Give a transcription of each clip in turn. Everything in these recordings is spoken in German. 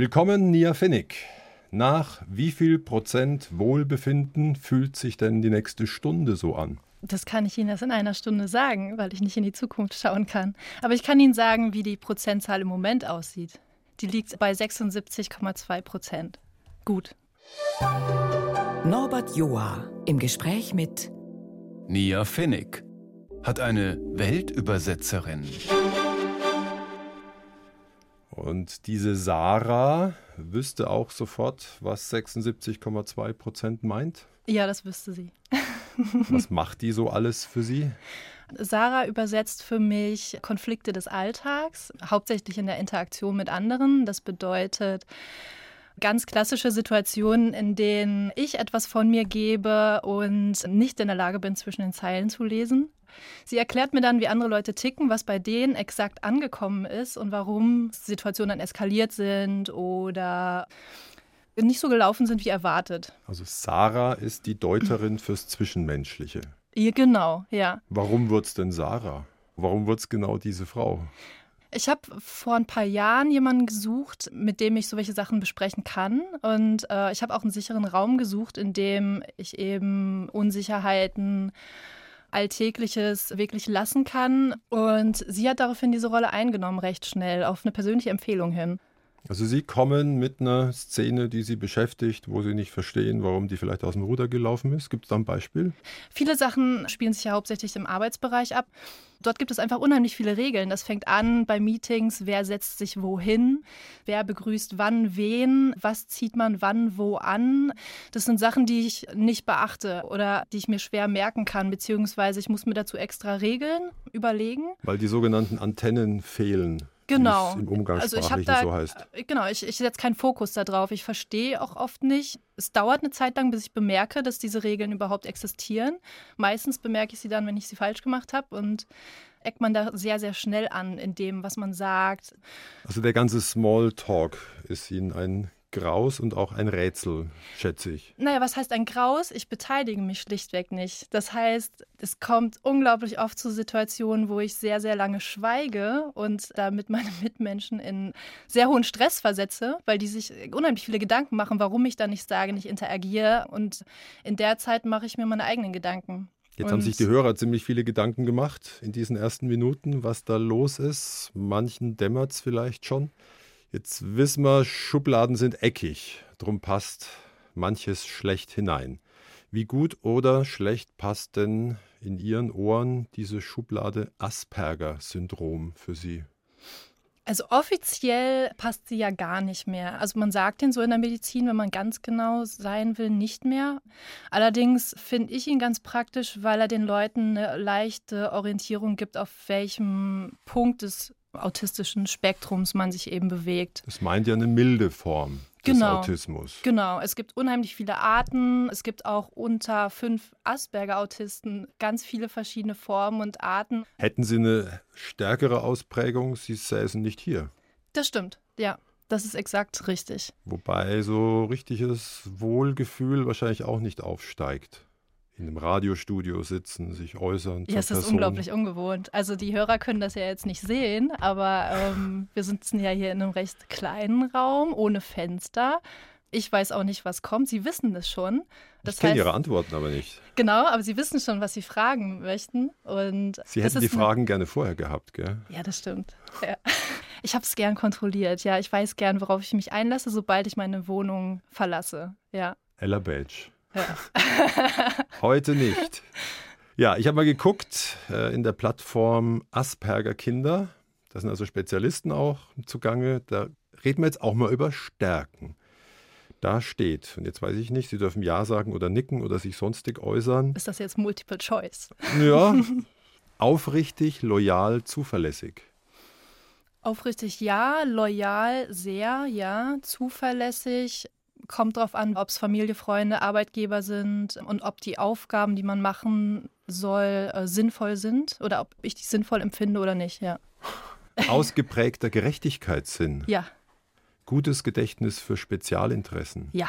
Willkommen, Nia Finnig. Nach wie viel Prozent Wohlbefinden fühlt sich denn die nächste Stunde so an? Das kann ich Ihnen erst in einer Stunde sagen, weil ich nicht in die Zukunft schauen kann. Aber ich kann Ihnen sagen, wie die Prozentzahl im Moment aussieht. Die liegt bei 76,2 Prozent. Gut. Norbert Joa im Gespräch mit Nia Finnig hat eine Weltübersetzerin. Und diese Sarah wüsste auch sofort, was 76,2 Prozent meint. Ja, das wüsste sie. was macht die so alles für Sie? Sarah übersetzt für mich Konflikte des Alltags, hauptsächlich in der Interaktion mit anderen. Das bedeutet, ganz klassische Situationen, in denen ich etwas von mir gebe und nicht in der Lage bin, zwischen den Zeilen zu lesen. Sie erklärt mir dann, wie andere Leute ticken, was bei denen exakt angekommen ist und warum Situationen dann eskaliert sind oder nicht so gelaufen sind wie erwartet. Also Sarah ist die Deuterin fürs Zwischenmenschliche. Ja, genau, ja. Warum wird es denn Sarah? Warum wird es genau diese Frau? Ich habe vor ein paar Jahren jemanden gesucht, mit dem ich so welche Sachen besprechen kann. Und äh, ich habe auch einen sicheren Raum gesucht, in dem ich eben Unsicherheiten, Alltägliches wirklich lassen kann. Und sie hat daraufhin diese Rolle eingenommen, recht schnell, auf eine persönliche Empfehlung hin. Also Sie kommen mit einer Szene, die Sie beschäftigt, wo Sie nicht verstehen, warum die vielleicht aus dem Ruder gelaufen ist. Gibt es da ein Beispiel? Viele Sachen spielen sich ja hauptsächlich im Arbeitsbereich ab. Dort gibt es einfach unheimlich viele Regeln. Das fängt an bei Meetings, wer setzt sich wohin, wer begrüßt wann wen, was zieht man wann wo an. Das sind Sachen, die ich nicht beachte oder die ich mir schwer merken kann, beziehungsweise ich muss mir dazu extra Regeln überlegen. Weil die sogenannten Antennen fehlen genau. im Umgangssprachlichen also da, so heißt. Äh, genau, ich, ich setze keinen Fokus darauf. Ich verstehe auch oft nicht. Es dauert eine Zeit lang, bis ich bemerke, dass diese Regeln überhaupt existieren. Meistens bemerke ich sie dann, wenn ich sie falsch gemacht habe und eckt man da sehr, sehr schnell an in dem, was man sagt. Also der ganze Smalltalk ist Ihnen ein Graus und auch ein Rätsel, schätze ich. Naja, was heißt ein Graus? Ich beteilige mich schlichtweg nicht. Das heißt, es kommt unglaublich oft zu Situationen, wo ich sehr, sehr lange schweige und damit meine Mitmenschen in sehr hohen Stress versetze, weil die sich unheimlich viele Gedanken machen, warum ich da nicht sage, nicht interagiere. Und in der Zeit mache ich mir meine eigenen Gedanken. Jetzt und haben sich die Hörer ziemlich viele Gedanken gemacht in diesen ersten Minuten, was da los ist. Manchen dämmert es vielleicht schon. Jetzt wissen wir, Schubladen sind eckig, drum passt manches schlecht hinein. Wie gut oder schlecht passt denn in Ihren Ohren diese Schublade Asperger-Syndrom für Sie? Also offiziell passt sie ja gar nicht mehr. Also man sagt den so in der Medizin, wenn man ganz genau sein will, nicht mehr. Allerdings finde ich ihn ganz praktisch, weil er den Leuten eine leichte Orientierung gibt, auf welchem Punkt des autistischen Spektrums man sich eben bewegt. Das meint ja eine milde Form des genau, Autismus. Genau, es gibt unheimlich viele Arten. Es gibt auch unter fünf Asperger-Autisten ganz viele verschiedene Formen und Arten. Hätten Sie eine stärkere Ausprägung, Sie säßen nicht hier. Das stimmt, ja. Das ist exakt richtig. Wobei so richtiges Wohlgefühl wahrscheinlich auch nicht aufsteigt in einem Radiostudio sitzen, sich äußern. Ja, es ist unglaublich ungewohnt. Also die Hörer können das ja jetzt nicht sehen, aber ähm, wir sitzen ja hier in einem recht kleinen Raum ohne Fenster. Ich weiß auch nicht, was kommt. Sie wissen es schon. Das ich kenne Ihre Antworten aber nicht. Genau, aber Sie wissen schon, was Sie fragen möchten. Und Sie hätten die Fragen gerne vorher gehabt, gell? Ja, das stimmt. Ja. Ich habe es gern kontrolliert. Ja, ich weiß gern, worauf ich mich einlasse, sobald ich meine Wohnung verlasse. Ja. Ella Belch. Ja. Heute nicht. Ja, ich habe mal geguckt äh, in der Plattform Asperger Kinder. Da sind also Spezialisten auch zugange. Da reden wir jetzt auch mal über Stärken. Da steht, und jetzt weiß ich nicht, Sie dürfen Ja sagen oder nicken oder sich sonstig äußern. Ist das jetzt Multiple Choice? Ja. Aufrichtig, loyal, zuverlässig. Aufrichtig ja, loyal sehr, ja, zuverlässig, kommt darauf an, ob es Familie, Freunde, Arbeitgeber sind und ob die Aufgaben, die man machen soll, äh, sinnvoll sind oder ob ich die sinnvoll empfinde oder nicht, ja. Ausgeprägter Gerechtigkeitssinn. Ja. Gutes Gedächtnis für Spezialinteressen. Ja.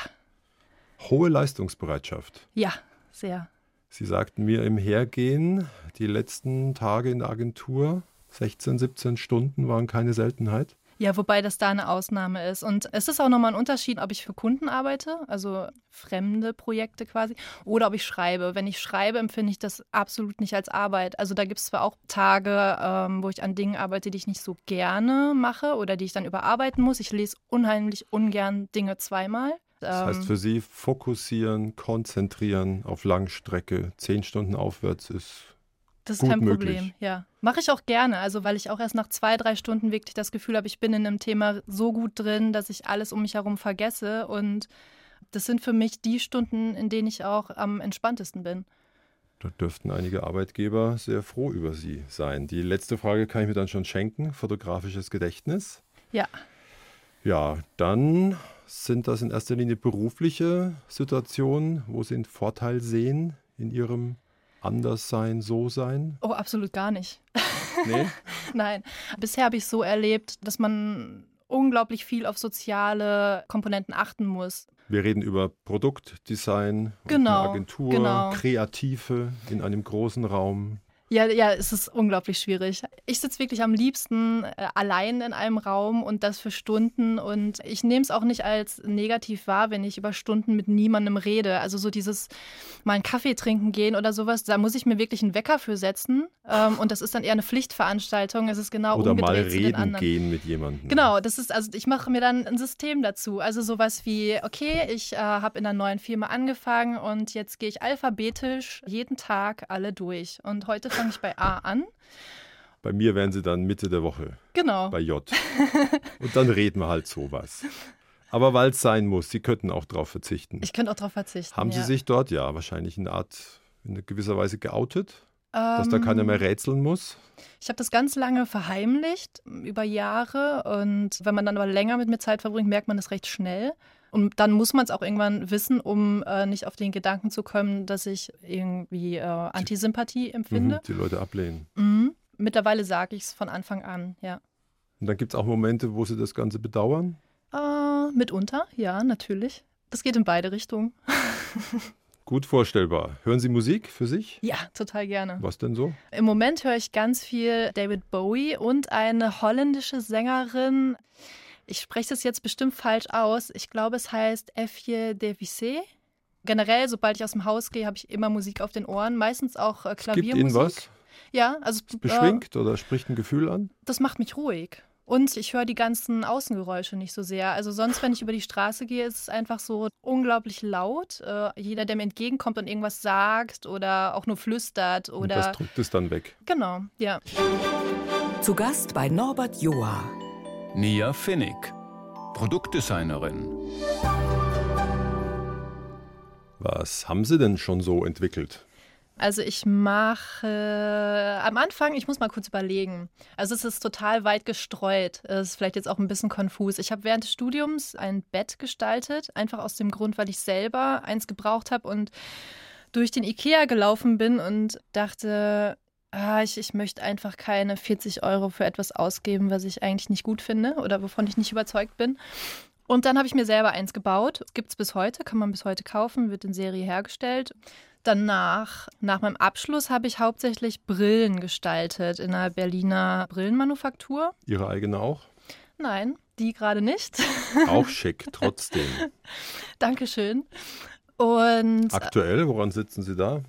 Hohe Leistungsbereitschaft. Ja, sehr. Sie sagten mir im Hergehen, die letzten Tage in der Agentur, 16, 17 Stunden waren keine Seltenheit. Ja, wobei das da eine Ausnahme ist. Und es ist auch nochmal ein Unterschied, ob ich für Kunden arbeite, also fremde Projekte quasi, oder ob ich schreibe. Wenn ich schreibe, empfinde ich das absolut nicht als Arbeit. Also da gibt es zwar auch Tage, ähm, wo ich an Dingen arbeite, die ich nicht so gerne mache oder die ich dann überarbeiten muss. Ich lese unheimlich ungern Dinge zweimal. Das heißt Ähm, für Sie fokussieren, konzentrieren auf Langstrecke, zehn Stunden aufwärts ist Das ist Gut kein möglich. Problem, ja. Mache ich auch gerne, also weil ich auch erst nach zwei, drei Stunden wirklich das Gefühl habe, ich bin in einem Thema so gut drin, dass ich alles um mich herum vergesse. Und das sind für mich die Stunden, in denen ich auch am entspanntesten bin. Da dürften einige Arbeitgeber sehr froh über Sie sein. Die letzte Frage kann ich mir dann schon schenken. Fotografisches Gedächtnis. Ja. Ja, dann sind das in erster Linie berufliche Situationen, wo Sie einen Vorteil sehen in Ihrem Anderssein, So-Sein. Oh, absolut gar nicht. Nee? Nein. Bisher habe ich es so erlebt, dass man unglaublich viel auf soziale Komponenten achten muss. Wir reden über Produktdesign, Genau, Agentur, genau. Kreative in einem großen Raum. Ja, ja, es ist unglaublich schwierig. Ich sitze wirklich am liebsten äh, allein in einem Raum und das für Stunden. Und ich nehme es auch nicht als negativ wahr, wenn ich über Stunden mit niemandem rede. Also so dieses mal einen Kaffee trinken gehen oder sowas, da muss ich mir wirklich einen Wecker für setzen. Ähm, und das ist dann eher eine Pflichtveranstaltung. Es ist genau Oder mal umgedreht zu den reden anderen. gehen mit jemandem. Genau, das ist, also ich mache mir dann ein System dazu. Also sowas wie, okay, ich äh, habe in einer neuen Firma angefangen und jetzt gehe ich alphabetisch jeden Tag alle durch. Und heute fange ich bei A an. Bei mir wären sie dann Mitte der Woche Genau. bei J. Und dann reden wir halt sowas. Aber weil es sein muss, Sie könnten auch darauf verzichten. Ich könnte auch darauf verzichten. Haben ja. Sie sich dort ja wahrscheinlich in Art, in gewisser Weise geoutet, dass da Ähm, keiner mehr rätseln muss? Ich habe das ganz lange verheimlicht, über Jahre. Und wenn man dann aber länger mit mir Zeit verbringt, merkt man das recht schnell. Und dann muss man es auch irgendwann wissen, um äh, nicht auf den Gedanken zu kommen, dass ich irgendwie äh, Antisympathie empfinde. Mhm, die Leute ablehnen. Mhm. Mittlerweile sage ich es von Anfang an, ja. Und dann gibt es auch Momente, wo Sie das Ganze bedauern. Äh, mitunter, ja, natürlich. Das geht in beide Richtungen. Gut vorstellbar. Hören Sie Musik für sich? Ja, total gerne. Was denn so? Im Moment höre ich ganz viel David Bowie und eine holländische Sängerin. Ich spreche das jetzt bestimmt falsch aus. Ich glaube, es heißt Effie de Vissé. Generell, sobald ich aus dem Haus gehe, habe ich immer Musik auf den Ohren. Meistens auch äh, Gibt Klaviermusik. Ihnen was? Ja, also äh, Beschwingt oder spricht ein Gefühl an? das macht mich ruhig. Und ich höre die ganzen Außengeräusche nicht so sehr. Also sonst, wenn ich über die Straße gehe, ist es einfach so unglaublich laut. Äh, jeder, der mir entgegenkommt und irgendwas sagt oder auch nur flüstert Und das oder drückt es dann weg. genau, ja. Zu Gast bei Norbert Joa. Nia Finnig, Produktdesignerin. Was haben Sie denn schon so entwickelt? Also ich mache am Anfang, ich muss mal kurz überlegen. Also es ist total weit gestreut. Es ist vielleicht jetzt auch ein bisschen konfus. Ich habe während des Studiums ein Bett gestaltet, einfach aus dem Grund, weil ich selber eins gebraucht habe und durch den Ikea gelaufen bin und dachte, ah, ich, ich möchte einfach keine 40 Euro für etwas ausgeben, was ich eigentlich nicht gut finde oder wovon ich nicht überzeugt bin. Und dann habe ich mir selber eins gebaut. Gibt es bis heute, kann man bis heute kaufen, wird in Serie hergestellt. Danach, nach meinem Abschluss, habe ich hauptsächlich Brillen gestaltet in einer Berliner Brillenmanufaktur. Ihre eigene auch? Nein, die gerade nicht. Auch schick, trotzdem. Dankeschön. Und Aktuell, woran sitzen Sie da?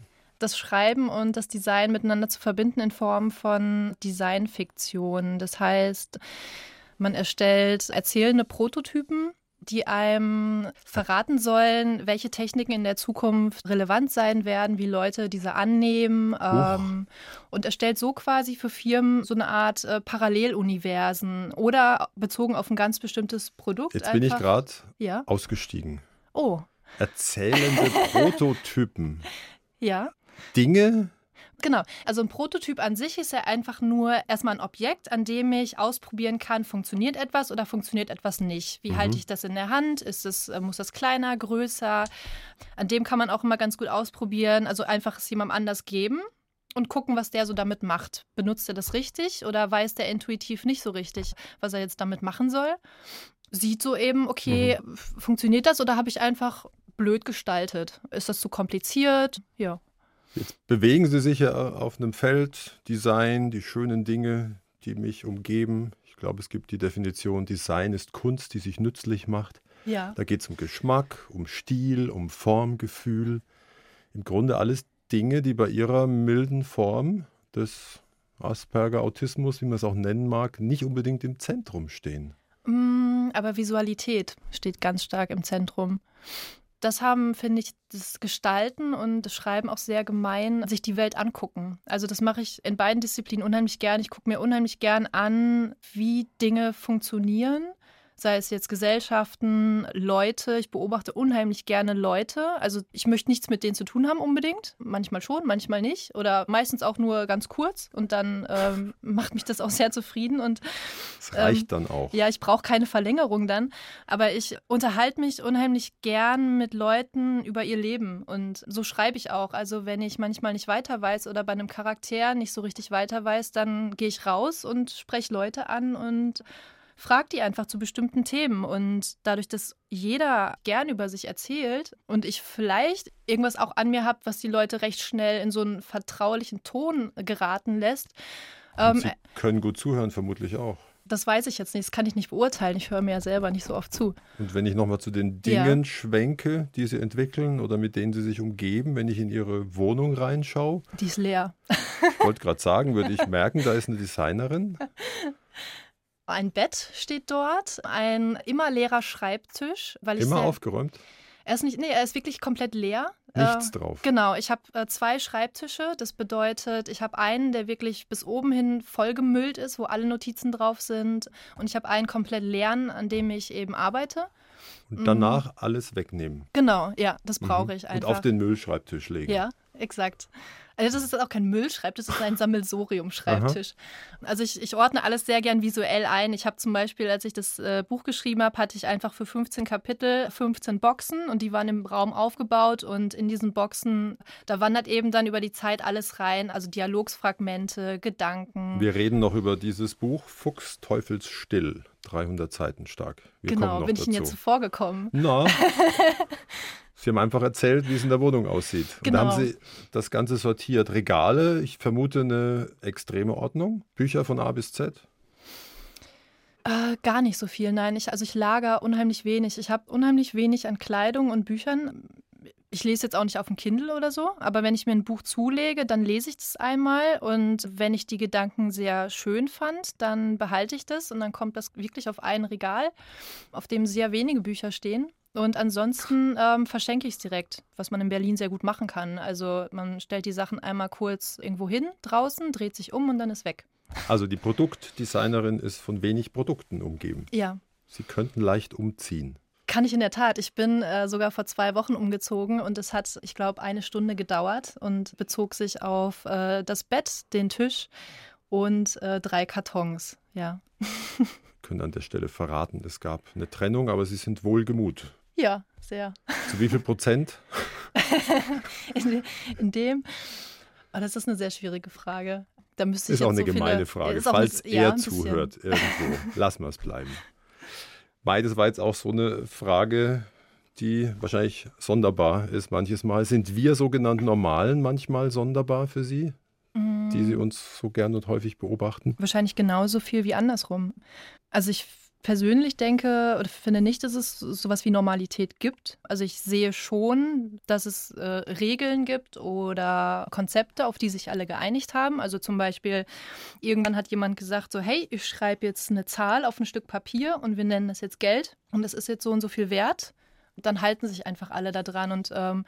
Das Schreiben und das Design miteinander zu verbinden in Form von Designfiktion. Das heißt, man erstellt erzählende Prototypen, die einem verraten sollen, welche Techniken in der Zukunft relevant sein werden, wie Leute diese annehmen ähm, und erstellt so quasi für Firmen so eine Art äh, Paralleluniversen oder bezogen auf ein ganz bestimmtes Produkt. Jetzt bin ich einfach- gerade Ja. ausgestiegen. Oh, Erzählende Prototypen. ja. Dinge, Genau. Also ein Prototyp an sich ist ja einfach nur erstmal ein Objekt, an dem ich ausprobieren kann, funktioniert etwas oder funktioniert etwas nicht. Wie halte ich das in der Hand? Ist es, äh, muss das kleiner, größer? An dem kann man auch immer ganz gut ausprobieren. Also einfach es jemandem anders geben und gucken, was der so damit macht. Benutzt er das richtig oder weiß der intuitiv nicht so richtig, was er jetzt damit machen soll? Sieht so eben, okay, f- funktioniert das oder habe ich einfach blöd gestaltet? Ist das zu kompliziert? Ja. Jetzt bewegen Sie sich ja auf einem Feld, Design, die schönen Dinge, die mich umgeben. Ich glaube, es gibt die Definition, Design ist Kunst, die sich nützlich macht. Ja. Da geht es um Geschmack, um Stil, um Formgefühl. Im Grunde alles Dinge, die bei ihrer milden Form des Asperger-Autismus, wie man es auch nennen mag, nicht unbedingt im Zentrum stehen. Mm, aber Visualität steht ganz stark im Zentrum. Das haben, finde ich, das Gestalten und das Schreiben auch sehr gemein, sich die Welt angucken. Also das mache ich in beiden Disziplinen unheimlich gern. Ich gucke mir unheimlich gern an, wie Dinge funktionieren sei es jetzt Gesellschaften, Leute. Ich beobachte unheimlich gerne Leute. Also ich möchte nichts mit denen zu tun haben unbedingt. Manchmal schon, manchmal nicht. Oder meistens auch nur ganz kurz. Und dann ähm, macht mich das auch sehr zufrieden. Und das reicht ähm, dann auch. Ja, ich brauche keine Verlängerung dann. Aber ich unterhalte mich unheimlich gern mit Leuten über ihr Leben. Und so schreibe ich auch. Also wenn ich manchmal nicht weiter weiß oder bei einem Charakter nicht so richtig weiter weiß, dann gehe ich raus und spreche Leute an und frag die einfach zu bestimmten Themen. Und dadurch, dass jeder gern über sich erzählt und ich vielleicht irgendwas auch an mir habe, was die Leute recht schnell in so einen vertraulichen Ton geraten lässt. Ähm, Sie können gut zuhören, vermutlich auch. Das weiß ich jetzt nicht, das kann ich nicht beurteilen. Ich höre mir ja selber nicht so oft zu. Und wenn ich nochmal zu den Dingen ja. schwenke, die Sie entwickeln oder mit denen Sie sich umgeben, wenn ich in Ihre Wohnung reinschaue. Die ist leer. Ich wollte gerade sagen, würde ich merken, da ist eine Designerin. Ein Bett steht dort, ein immer leerer Schreibtisch. Weil ich immer sehr, aufgeräumt? Er ist nicht, nee, er ist wirklich komplett leer. Nichts äh, drauf. Genau, ich habe äh, zwei Schreibtische. Das bedeutet, ich habe einen, der wirklich bis oben hin vollgemüllt ist, wo alle Notizen drauf sind. Und ich habe einen komplett leeren, an dem ich eben arbeite. Und danach mhm. alles wegnehmen. Genau, ja, das brauche mhm. ich einfach. Und auf den Müllschreibtisch legen. Ja, exakt. Also das ist auch kein Müllschreibtisch, das ist ein Sammelsorium-Schreibtisch. Also ich, ich, ordne alles sehr gern visuell ein. Ich habe zum Beispiel, als ich das äh, Buch geschrieben habe, hatte ich einfach für 15 Kapitel 15 Boxen und die waren im Raum aufgebaut und in diesen Boxen, da wandert eben dann über die Zeit alles rein, also Dialogsfragmente, Gedanken. Wir reden noch über dieses Buch Fuchs Teufels Still, 300 Seiten stark. Wir genau, bin ich Ihnen jetzt zuvor gekommen? Na, Sie haben einfach erzählt, wie es in der Wohnung aussieht. Genau. Und da haben genau. Sie das Ganze sortiert. Regale, ich vermute eine extreme Ordnung. Bücher von A bis Z. Äh, gar nicht so viel, nein. Ich, also ich lager unheimlich wenig. Ich habe unheimlich wenig an Kleidung und Büchern. Ich lese jetzt auch nicht auf dem Kindle oder so, aber wenn ich mir ein Buch zulege, dann lese ich das einmal und wenn ich die Gedanken sehr schön fand, dann behalte ich das und dann kommt das wirklich auf ein Regal, auf dem sehr wenige Bücher stehen. Und ansonsten ähm, verschenke ich es direkt, was man in Berlin sehr gut machen kann. Also man stellt die Sachen einmal kurz irgendwo hin, draußen, dreht sich um und dann ist weg. Also die Produktdesignerin ist von wenig Produkten umgeben. Ja. Sie könnten leicht umziehen. Kann ich in der Tat. Ich bin äh, sogar vor zwei Wochen umgezogen und es hat, ich glaube, eine Stunde gedauert und bezog sich auf äh, das Bett, den Tisch und äh, drei Kartons. Ja. können an der Stelle verraten, es gab eine Trennung, aber Sie sind wohlgemut. Ja, sehr. Zu wie viel Prozent? in, in, dem, oh, das ist eine sehr schwierige Frage. Da müsste ich ist auch eine so gemeine viele, Frage, falls ein, er ja, zuhört irgendwo. Lassen wir es bleiben. Beides war jetzt auch so eine Frage, die wahrscheinlich sonderbar ist manches Mal. Sind wir sogenannten Normalen manchmal sonderbar für Sie, mm. die Sie uns so gern und häufig beobachten? Wahrscheinlich genauso viel wie andersrum. Also ich persönlich denke oder finde nicht, dass es sowas wie Normalität gibt. Also ich sehe schon, dass es äh, Regeln gibt oder Konzepte, auf die sich alle geeinigt haben. Also zum Beispiel, irgendwann hat jemand gesagt, so hey, ich schreibe jetzt eine Zahl auf ein Stück Papier und wir nennen das jetzt Geld und das ist jetzt so und so viel wert. Dann halten sich einfach alle da dran und ähm,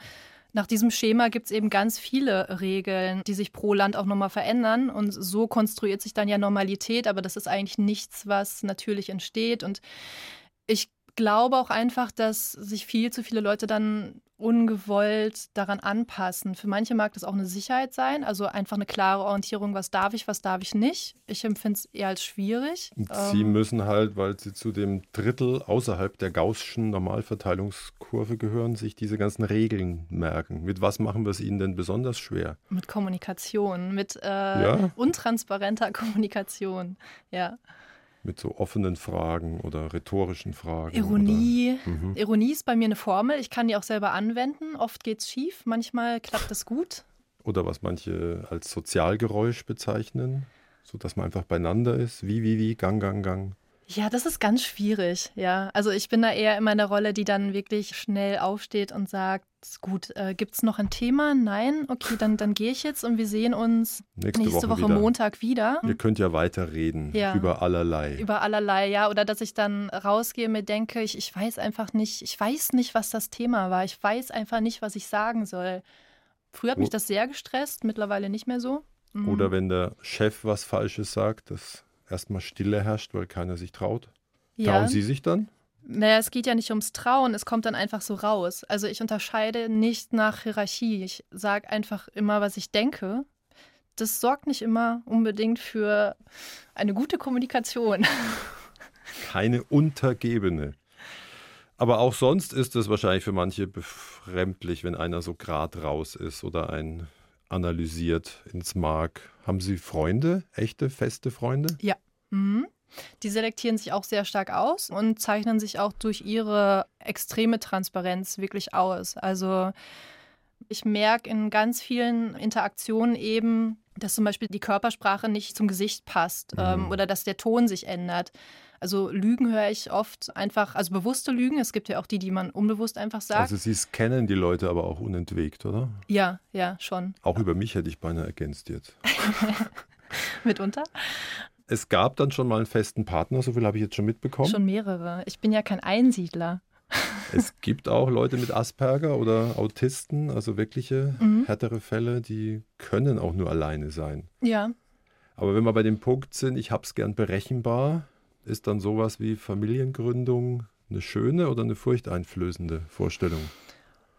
nach diesem Schema gibt es eben ganz viele Regeln, die sich pro Land auch nochmal verändern. Und so konstruiert sich dann ja Normalität, aber das ist eigentlich nichts, was natürlich entsteht. Und ich glaube auch einfach, dass sich viel zu viele Leute dann ungewollt daran anpassen. Für manche mag das auch eine Sicherheit sein, also einfach eine klare Orientierung, was darf ich, was darf ich nicht. Ich empfinde es eher als schwierig. Sie ähm, müssen halt, weil Sie zu dem Drittel außerhalb der Gaußschen Normalverteilungskurve gehören, sich diese ganzen Regeln merken. Mit was machen wir es Ihnen denn besonders schwer? Mit Kommunikation, mit äh, ja? untransparenter Kommunikation, ja mit so offenen Fragen oder rhetorischen Fragen. Ironie. mhm. Ironie ist bei mir eine Formel. Ich kann die auch selber anwenden. Oft geht es schief, manchmal klappt es gut. Oder was manche als Sozialgeräusch bezeichnen. So dass man einfach beieinander ist. Wie, wie, wie, Gang, Gang, Gang. Ja, das ist ganz schwierig, ja. Also ich bin da eher in meiner Rolle, die dann wirklich schnell aufsteht und sagt, gut, äh, gibt es noch ein Thema? Nein? Okay, dann, dann gehe ich jetzt und wir sehen uns Nächste, nächste, Woche, Woche, wieder. Montag wieder. Ihr könnt ja weiterreden Ja. über allerlei. Über allerlei, ja. Oder dass ich dann rausgehe und mir denke, ich, ich weiß einfach nicht, ich weiß nicht, was das Thema war. Ich weiß einfach nicht, was ich sagen soll. Früher hat mich das sehr gestresst, mittlerweile nicht mehr so. Mhm. Oder wenn der Chef was Falsches sagt, dass erstmal Stille herrscht, weil keiner sich traut. ja. Trauen Sie sich dann? Naja, es geht ja nicht ums Trauen, es kommt dann einfach so raus. Also ich unterscheide nicht nach Hierarchie. Ich sage einfach immer, was ich denke. Das sorgt nicht immer unbedingt für eine gute Kommunikation. Keine Untergebene. Aber auch sonst ist es wahrscheinlich für manche befremdlich, wenn einer so grad raus ist oder einen analysiert ins Mark. Haben Sie Freunde, echte, feste Freunde? Mhm. Die selektieren sich auch sehr stark aus und zeichnen sich auch durch ihre extreme Transparenz wirklich aus. Also ich merke in ganz vielen Interaktionen eben, dass zum Beispiel die Körpersprache nicht zum Gesicht passt ähm, Mhm. oder dass der Ton sich ändert. Also Lügen höre ich oft einfach, also bewusste Lügen. Es gibt ja auch die, die man unbewusst einfach sagt. Also Sie scannen die Leute aber auch unentwegt, oder? ja, ja, schon. Auch über mich hätte ich beinahe ergänzt jetzt. Mitunter. Es gab dann schon mal einen festen Partner, so viel habe ich jetzt schon mitbekommen. Schon mehrere. Ich bin ja kein Einsiedler. Es gibt auch Leute mit Asperger oder Autisten, also wirkliche Mhm. härtere Fälle, die können auch nur alleine sein. Ja, Aber wenn wir bei dem Punkt sind, ich habe es gern berechenbar, ist dann sowas wie Familiengründung eine schöne oder eine furchteinflößende Vorstellung?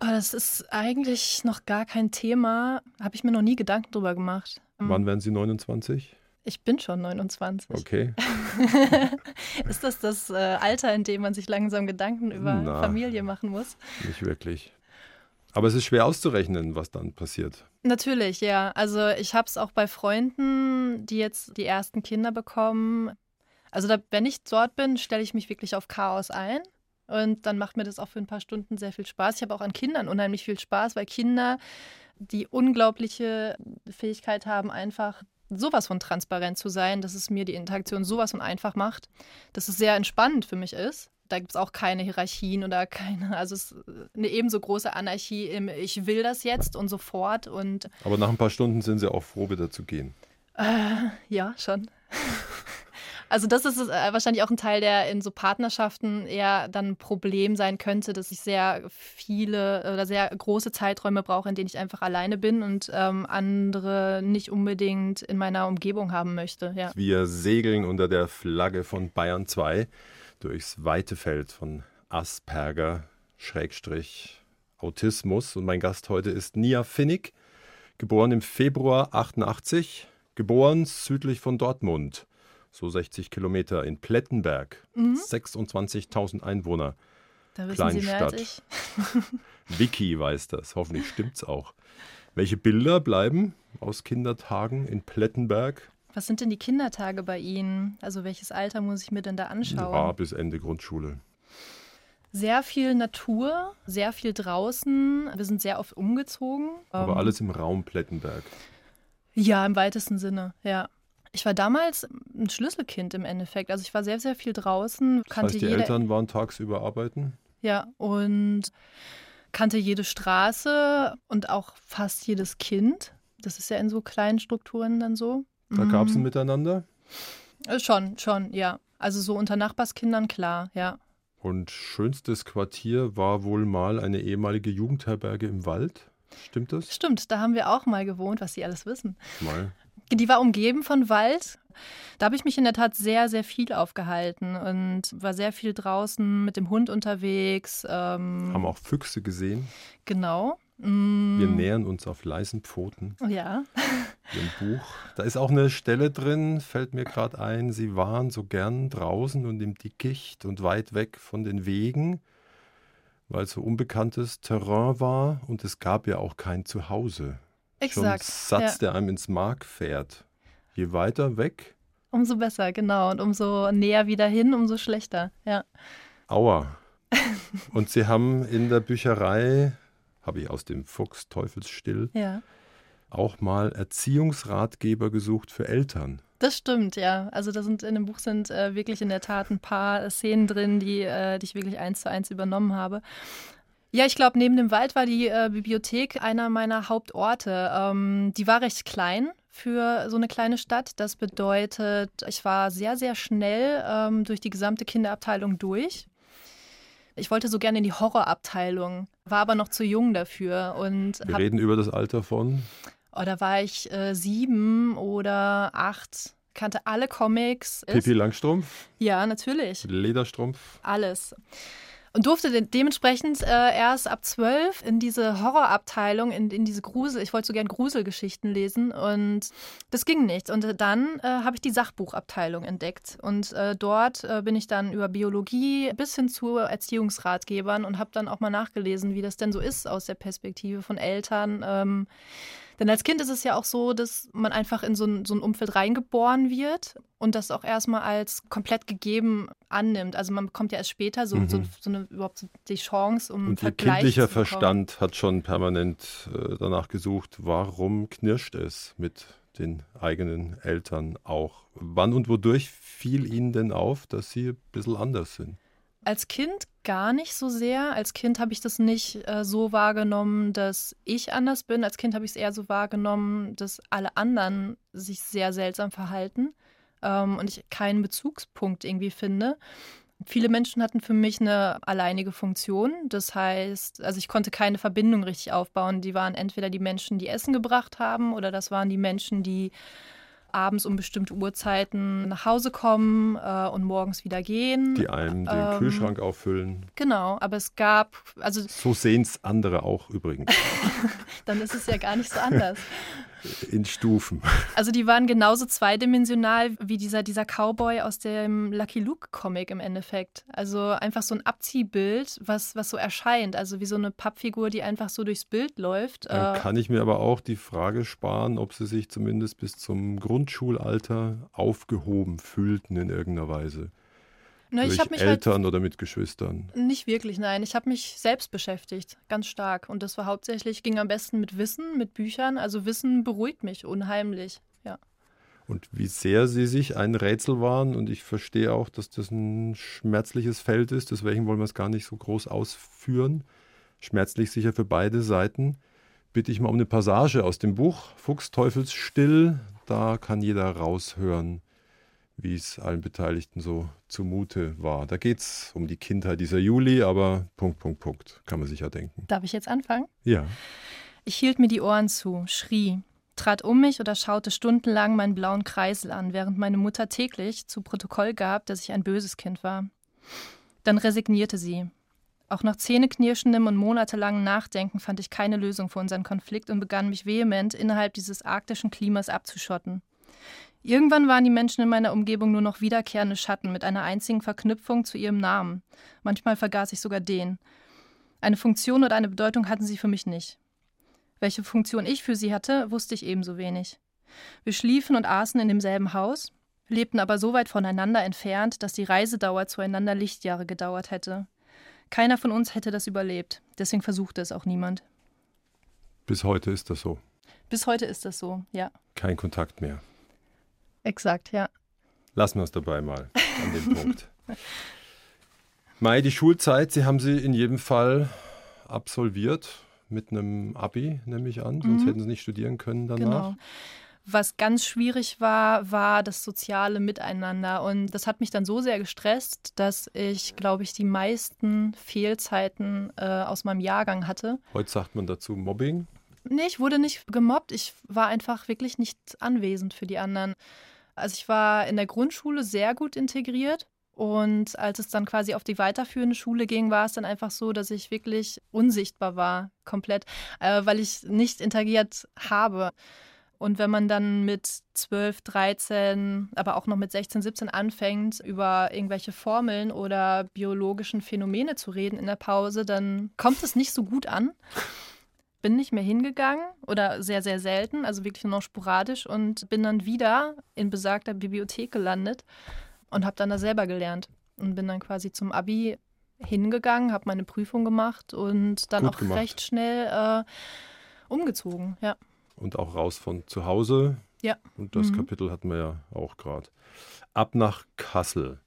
Oh, das ist eigentlich noch gar kein Thema. Habe ich mir noch nie Gedanken drüber gemacht. Wann werden Sie 29? Ich bin schon 29. Okay. ist das das äh, Alter, in dem man sich langsam Gedanken über Na. Familie machen muss? Nicht wirklich. Aber es ist schwer auszurechnen, was dann passiert. Natürlich, ja. Also ich habe es auch bei Freunden, die jetzt die ersten Kinder bekommen. Also da, wenn ich dort bin, stelle ich mich wirklich auf Chaos ein. Und dann macht mir das auch für ein paar Stunden sehr viel Spaß. Ich habe auch an Kindern unheimlich viel Spaß, weil Kinder die unglaubliche Fähigkeit haben, einfach sowas von transparent zu sein, dass es mir die Interaktion sowas von einfach macht, dass es sehr entspannend für mich ist. Da gibt es auch keine Hierarchien oder keine, also es ist eine ebenso große Anarchie im Ich will das jetzt und sofort und Aber nach ein paar Stunden sind Sie auch froh, wieder zu gehen. äh, ja, schon. Also das ist äh, wahrscheinlich auch ein Teil, der in so Partnerschaften eher dann ein Problem sein könnte, dass ich sehr viele oder sehr große Zeiträume brauche, in denen ich einfach alleine bin und ähm, andere nicht unbedingt in meiner Umgebung haben möchte. Ja. Wir segeln unter der Flagge von Bayern 2 durchs weite Feld von Asperger, Schrägstrich, Autismus. Und mein Gast heute ist Nia Finnig, geboren im Februar 88, geboren südlich von Dortmund, so 60 Kilometer in Plettenberg, Mhm. 26.000 Einwohner. Da wissen Sie Kleinstadt. ich. Vicky weiß das, hoffentlich stimmt's auch. Welche Bilder bleiben aus Kindertagen in Plettenberg? Was sind denn die Kindertage bei Ihnen? Also welches Alter muss ich mir denn da anschauen? Ja, bis Ende Grundschule. Sehr viel Natur, sehr viel draußen. Wir sind sehr oft umgezogen. Aber Ähm, alles im Raum Plettenberg. Ja, im weitesten Sinne, ja. Ich war damals ein Schlüsselkind im Endeffekt. Also ich war sehr, sehr viel draußen, Das kannte heißt, die jede, Eltern waren tagsüber arbeiten? ja, und kannte jede Straße und auch fast jedes Kind. Das ist ja in so kleinen Strukturen dann so. Da gab es ein Mhm. Miteinander. Äh, Schon, schon, ja. Also so unter Nachbarskindern, klar, ja. Und schönstes Quartier war wohl mal eine ehemalige Jugendherberge im Wald. Stimmt das? Stimmt, da haben wir auch mal gewohnt, was Sie alles wissen. Mal. Die war umgeben von Wald. Da habe ich mich in der Tat sehr, sehr viel aufgehalten und war sehr viel draußen mit dem Hund unterwegs. Ähm, Haben auch Füchse gesehen. Genau. Mm, Wir nähern uns auf leisen Pfoten. Ja. Ihrem Buch. Da ist auch eine Stelle drin, fällt mir gerade ein. Sie waren so gern draußen und im Dickicht und weit weg von den Wegen, weil es so unbekanntes Terrain war und es gab ja auch kein Zuhause. Exakt. Schon Satz, ja. der einem ins Mark fährt. Je weiter weg, Umso besser, genau. Und umso näher wieder hin, umso schlechter. Ja. aua. und Sie haben in der Bücherei, habe ich aus dem Fuchs Teufelsstill, Ja. auch mal Erziehungsratgeber gesucht für Eltern. Das stimmt, ja. Also da sind in dem Buch sind äh, wirklich in der Tat ein paar Szenen drin, die, äh, die ich wirklich eins zu eins übernommen habe. Ja, ich glaube, neben dem Wald war die äh, Bibliothek einer meiner Hauptorte. Ähm, die war recht klein für so eine kleine Stadt. Das bedeutet, ich war sehr, sehr schnell ähm, durch die gesamte Kinderabteilung durch. Ich wollte so gerne in die Horrorabteilung, war aber noch zu jung dafür. Und Wir reden über das Alter von? Oh, da war ich äh, sieben oder acht, kannte alle Comics. Pippi Langstrumpf? Ja, natürlich. Lederstrumpf? Alles und durfte de dementsprechend äh, erst ab zwölf in diese Horrorabteilung, in, in diese Grusel, ich wollte so gern Gruselgeschichten lesen und das ging nicht. Und dann äh, habe ich die Sachbuchabteilung entdeckt und äh, dort äh, bin ich dann über Biologie bis hin zu Erziehungsratgebern und habe dann auch mal nachgelesen, wie das denn so ist aus der Perspektive von Eltern. Ähm, denn als Kind ist es ja auch so, dass man einfach in so ein, so ein Umfeld reingeboren wird und das auch erstmal als komplett gegeben annimmt. Also man bekommt ja erst später so, mhm. so, so eine, überhaupt die Chance, um Und ihr kindlicher Verstand hat schon permanent äh, danach gesucht, warum knirscht es mit den eigenen Eltern auch? Wann und wodurch fiel Ihnen denn auf, dass Sie ein bisschen anders sind? Als Kind gar nicht so sehr. Als Kind habe ich das nicht äh, so wahrgenommen, dass ich anders bin. Als Kind habe ich es eher so wahrgenommen, dass alle anderen sich sehr seltsam verhalten ähm, und ich keinen Bezugspunkt irgendwie finde. Viele Menschen hatten für mich eine alleinige Funktion. Das heißt, also ich konnte keine Verbindung richtig aufbauen. Die waren entweder die Menschen, die Essen gebracht haben, oder das waren die Menschen, die abends um bestimmte Uhrzeiten nach Hause kommen äh, und morgens wieder gehen. Die einem den ähm, Kühlschrank auffüllen. Genau, aber es gab. Also, so sehen es andere auch übrigens. Dann ist es ja gar nicht so anders. in Stufen. Also die waren genauso zweidimensional wie dieser, dieser Cowboy aus dem Lucky Luke Comic im Endeffekt. Also einfach so ein Abziehbild, was, was so erscheint. Also wie so eine Pappfigur, die einfach so durchs Bild läuft. Dann äh, kann ich mir aber auch die Frage sparen, ob sie sich zumindest bis zum Grundschulalter aufgehoben fühlten in irgendeiner Weise. Na, durch halt Eltern halt oder mit Geschwistern? Nicht wirklich, nein. Ich habe mich selbst beschäftigt, ganz stark. Und das war hauptsächlich, ging am besten mit Wissen, mit Büchern. Also Wissen beruhigt mich unheimlich, ja. Und wie sehr sie sich ein Rätsel waren. Und ich verstehe auch, dass das ein schmerzliches Feld ist. Deswegen wollen wir es gar nicht so groß ausführen. Schmerzlich sicher für beide Seiten. Bitte ich mal um eine Passage aus dem Buch Fuchs Teufelsstill. Da kann jeder raushören, wie es allen Beteiligten so zumute war. Da geht es um die Kindheit dieser Juli, aber Punkt, Punkt, Punkt, kann man sich ja denken. Darf ich jetzt anfangen? Ja. Ich hielt mir die Ohren zu, schrie, trat um mich oder schaute stundenlang meinen blauen Kreisel an, während meine Mutter täglich zu Protokoll gab, dass ich ein böses Kind war. Dann resignierte sie. Auch nach zähneknirschendem und monatelangem Nachdenken fand ich keine Lösung für unseren Konflikt und begann mich vehement innerhalb dieses arktischen Klimas abzuschotten. Irgendwann waren die Menschen in meiner Umgebung nur noch wiederkehrende Schatten mit einer einzigen Verknüpfung zu ihrem Namen. Manchmal vergaß ich sogar den. Eine Funktion oder eine Bedeutung hatten sie für mich nicht. Welche Funktion ich für sie hatte, wusste ich ebenso wenig. Wir schliefen und aßen in demselben Haus, lebten aber so weit voneinander entfernt, dass die Reisedauer zueinander Lichtjahre gedauert hätte. Keiner von uns hätte das überlebt, deswegen versuchte es auch niemand. Bis heute ist das so. Bis heute ist das so, ja. Kein Kontakt mehr. Exakt, ja. Lassen wir es dabei mal an dem Punkt. Mai, die Schulzeit, Sie haben sie in jedem Fall absolviert mit einem Abi, nehme ich an, sonst mhm. hätten Sie nicht studieren können danach. Genau. Was ganz schwierig war, war das soziale Miteinander. Und das hat mich dann so sehr gestresst, dass ich, glaube ich, die meisten Fehlzeiten äh, aus meinem Jahrgang hatte. Heute sagt man dazu Mobbing? Nee, ich wurde nicht gemobbt. Ich war einfach wirklich nicht anwesend für die anderen. Also ich war in der Grundschule sehr gut integriert. Und als es dann quasi auf die weiterführende Schule ging, war es dann einfach so, dass ich wirklich unsichtbar war, komplett, äh, weil ich nicht interagiert habe. Und wenn man dann mit 12, 13, aber auch noch mit 16, 17 anfängt, über irgendwelche Formeln oder biologischen Phänomene zu reden in der Pause, dann kommt es nicht so gut an bin nicht mehr hingegangen oder sehr, sehr selten, also wirklich nur noch sporadisch und bin dann wieder in besagter Bibliothek gelandet und habe dann da selber gelernt und bin dann quasi zum Abi hingegangen, habe meine Prüfung gemacht und dann Gut auch gemacht. recht schnell äh, umgezogen, ja. und auch raus von zu Hause. Ja. Und das Mhm. Kapitel hatten wir ja auch gerade. Ab nach Kassel.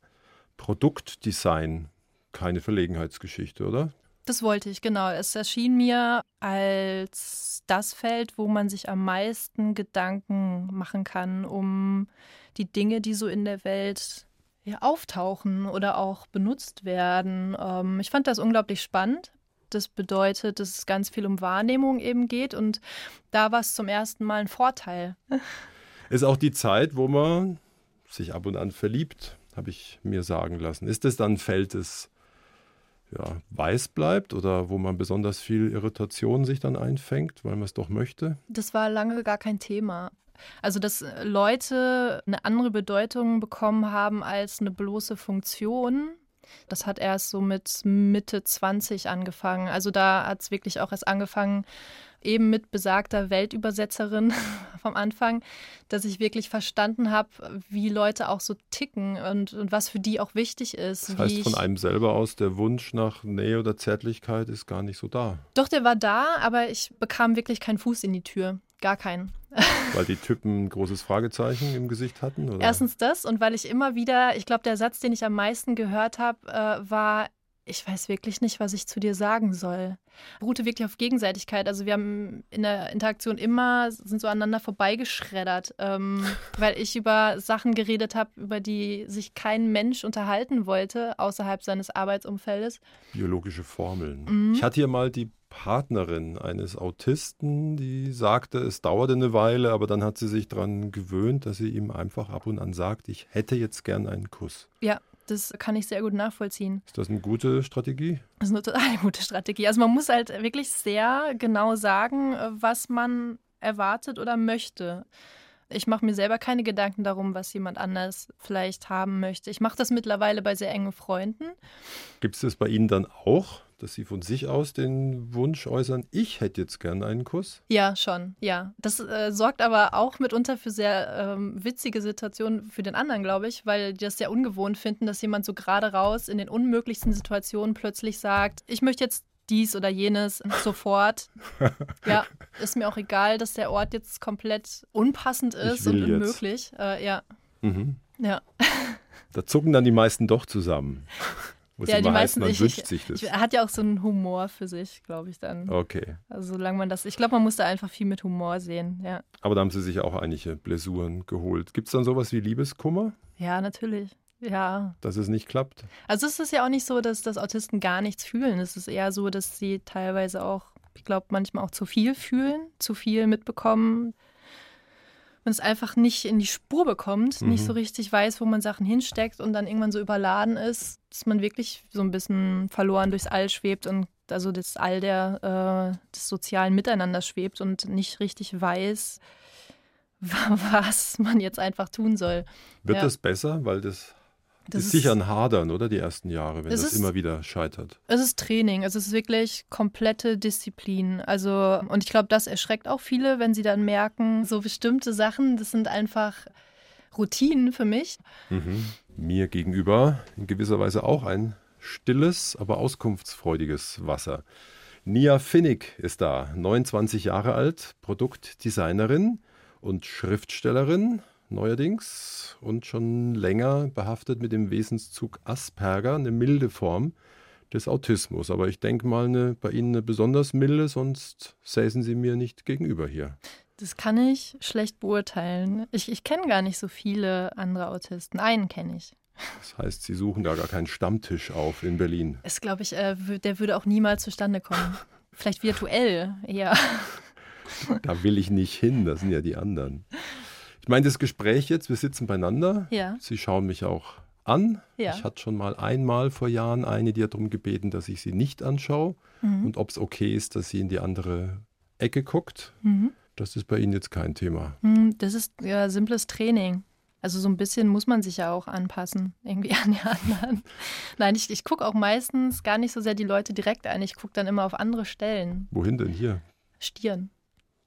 Produktdesign, keine Verlegenheitsgeschichte, oder? Das wollte ich, genau. Es erschien mir als das Feld, wo man sich am meisten Gedanken machen kann, um die Dinge, die so in der Welt ja, auftauchen oder auch benutzt werden. Ähm, ich fand das unglaublich spannend. Das bedeutet, dass es ganz viel um Wahrnehmung eben geht und da war es zum ersten Mal ein Vorteil. Ist auch die Zeit, wo man sich ab und an verliebt, habe ich mir sagen lassen. Ist es dann ein Feld, das ja, weiß bleibt oder wo man besonders viel Irritation sich dann einfängt, weil man es doch möchte? Das war lange gar kein Thema. Also, dass Leute eine andere Bedeutung bekommen haben als eine bloße Funktion, das hat erst so mit Mitte 20 angefangen. Also da hat es wirklich auch erst angefangen, eben mit besagter Weltübersetzerin vom Anfang, dass ich wirklich verstanden habe, wie Leute auch so ticken und, und was für die auch wichtig ist. Das heißt, von einem selber aus, der Wunsch nach Nähe oder Zärtlichkeit ist gar nicht so da. Doch, der war da, aber ich bekam wirklich keinen Fuß in die Tür. Gar keinen. Weil die Typen ein großes Fragezeichen im Gesicht hatten? Oder? Erstens das und weil ich immer wieder, ich glaube, der Satz, den ich am meisten gehört habe, äh, war, ich weiß wirklich nicht, was ich zu dir sagen soll. Beruhte wirklich auf Gegenseitigkeit. Also wir haben in der Interaktion immer, sind so aneinander vorbeigeschreddert, ähm, weil ich über Sachen geredet habe, über die sich kein Mensch unterhalten wollte, außerhalb seines Arbeitsumfeldes. Biologische Formeln. Mhm. Ich hatte hier mal die Partnerin eines Autisten, die sagte, es dauerte eine Weile, aber dann hat sie sich daran gewöhnt, dass sie ihm einfach ab und an sagt, ich hätte jetzt gern einen Kuss. Ja, das kann ich sehr gut nachvollziehen. Ist das eine gute Strategie? Das ist eine total gute Strategie. Also man muss halt wirklich sehr genau sagen, was man erwartet oder möchte. Ich mache mir selber keine Gedanken darum, was jemand anders vielleicht haben möchte. Ich mache das mittlerweile bei sehr engen Freunden. Gibt es das bei Ihnen dann auch, dass Sie von sich aus den Wunsch äußern, ich hätte jetzt gern einen Kuss? Ja, schon, ja. Das äh, sorgt aber auch mitunter für sehr ähm, witzige Situationen für den anderen, glaube ich, weil die das sehr ungewohnt finden, dass jemand so gerade raus in den unmöglichsten Situationen plötzlich sagt, ich möchte jetzt dies oder jenes sofort. ja, ist mir auch egal, dass der Ort jetzt komplett unpassend ist und unmöglich. Äh, ja, Mhm. ja. Da zucken dann die meisten doch zusammen. Es ja, die meisten, man ich, wünscht ich, sich das. ich, er hat ja auch so einen Humor für sich, glaube ich dann. Okay. Also solange man das, ich glaube, man muss da einfach viel mit Humor sehen, ja. Aber da haben Sie sich auch einige Blessuren geholt. Gibt es dann sowas wie Liebeskummer, Ja, natürlich. Ja, dass es nicht klappt? Also es ist ja auch nicht so, dass, dass Autisten gar nichts fühlen. Es ist eher so, dass sie teilweise auch, ich glaube, manchmal auch zu viel fühlen, zu viel mitbekommen. Man es einfach nicht in die Spur bekommt, nicht Mhm. so richtig weiß, wo man Sachen hinsteckt und dann irgendwann so überladen ist, dass man wirklich so ein bisschen verloren durchs All schwebt und also das All der, äh, des sozialen Miteinanders schwebt und nicht richtig weiß, was man jetzt einfach tun soll. Wird Ja. das besser? Weil das, Das ist sicher ein Hadern, oder? Die ersten Jahre, wenn Es das ist- immer wieder scheitert. Es ist Training, es ist wirklich komplette Disziplin. Also, und ich glaube, das erschreckt auch viele, wenn sie dann merken, so bestimmte Sachen, das sind einfach Routinen für mich. Mhm. Mir gegenüber in gewisser Weise auch ein stilles, aber auskunftsfreudiges Wasser. Nia Finnig ist da, 29 Jahre alt, Produktdesignerin und Schriftstellerin neuerdings und schon länger behaftet mit dem Wesenszug Asperger, eine milde Form des Autismus. Aber ich denke mal eine, bei Ihnen eine besonders milde, sonst säßen Sie mir nicht gegenüber hier. Das kann ich schlecht beurteilen. Ich, ich kenne gar nicht so viele andere Autisten. Einen kenne ich. Das heißt, Sie suchen da gar keinen Stammtisch auf in Berlin. Ist, glaube ich, äh, der würde auch niemals zustande kommen. Vielleicht virtuell, ja. Da will ich nicht hin, das sind ja die anderen. Ich meine, das Gespräch jetzt, wir sitzen beieinander. Ja. Sie schauen mich auch an. Ja. Ich hatte schon mal einmal vor Jahren eine, die hat darum gebeten, dass ich sie nicht anschaue Mhm. und ob es okay ist, dass sie in die andere Ecke guckt. Mhm. Das ist bei Ihnen jetzt kein Thema. Hm, Das ist ja simples Training. Also so ein bisschen muss man sich ja auch anpassen, irgendwie an die anderen. Nein, ich, ich gucke auch meistens gar nicht so sehr die Leute direkt an. Ich gucke dann immer auf andere Stellen. Wohin denn hier? Stirn,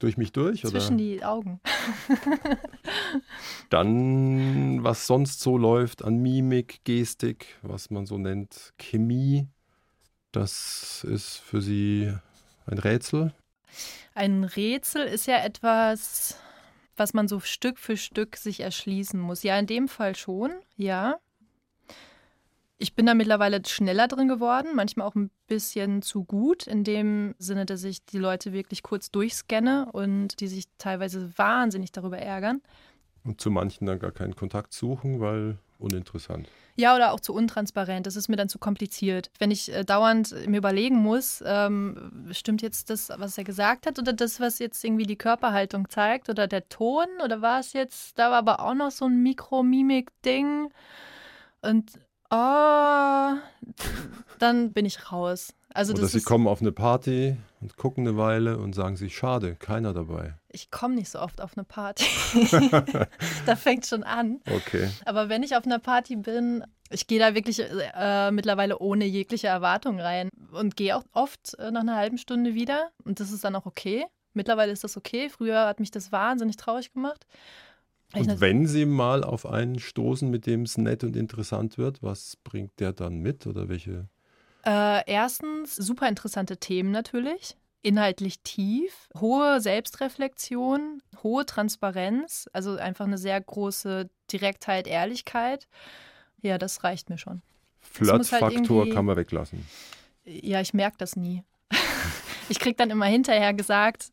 Durch mich durch? zwischen Oder die Augen. dann, was sonst so läuft an Mimik, Gestik, was man so nennt, Chemie, das ist für Sie ein Rätsel. Ein Rätsel ist ja etwas, was man so Stück für Stück sich erschließen muss. Ja, in dem Fall schon, ja. Ich bin da mittlerweile schneller drin geworden, manchmal auch ein bisschen zu gut, in dem Sinne, dass ich die Leute wirklich kurz durchscanne und die sich teilweise wahnsinnig darüber ärgern. Und zu manchen dann gar keinen Kontakt suchen, weil uninteressant. Ja, oder auch zu untransparent. Das ist mir dann zu kompliziert. Wenn ich äh, dauernd mir überlegen muss, ähm, stimmt jetzt das, was er gesagt hat, oder das, was jetzt irgendwie die Körperhaltung zeigt, oder der Ton, oder war es jetzt, da war aber auch noch so ein Mikromimik-Ding. Und oh, dann bin ich raus. Also Oder das sie kommen auf eine Party und gucken eine Weile und sagen sich, schade, keiner dabei. ich komme nicht so oft auf eine Party. da fängt schon an. Okay. Aber wenn ich auf einer Party bin, ich gehe da wirklich äh, mittlerweile ohne jegliche Erwartung rein und gehe auch oft äh, nach einer halben Stunde wieder. Und das ist dann auch okay. Mittlerweile ist das okay. Früher hat mich das wahnsinnig traurig gemacht. Und wenn Sie mal auf einen stoßen, mit dem es nett und interessant wird, was bringt der dann mit oder welche? Äh, erstens super interessante Themen natürlich, inhaltlich tief, hohe Selbstreflexion, hohe Transparenz, also einfach eine sehr große Direktheit, Ehrlichkeit. Ja, das reicht mir schon. halt Flirtfaktor irgendwie- kann man weglassen. Ja, ich merke das nie. Ich kriege dann immer hinterher gesagt,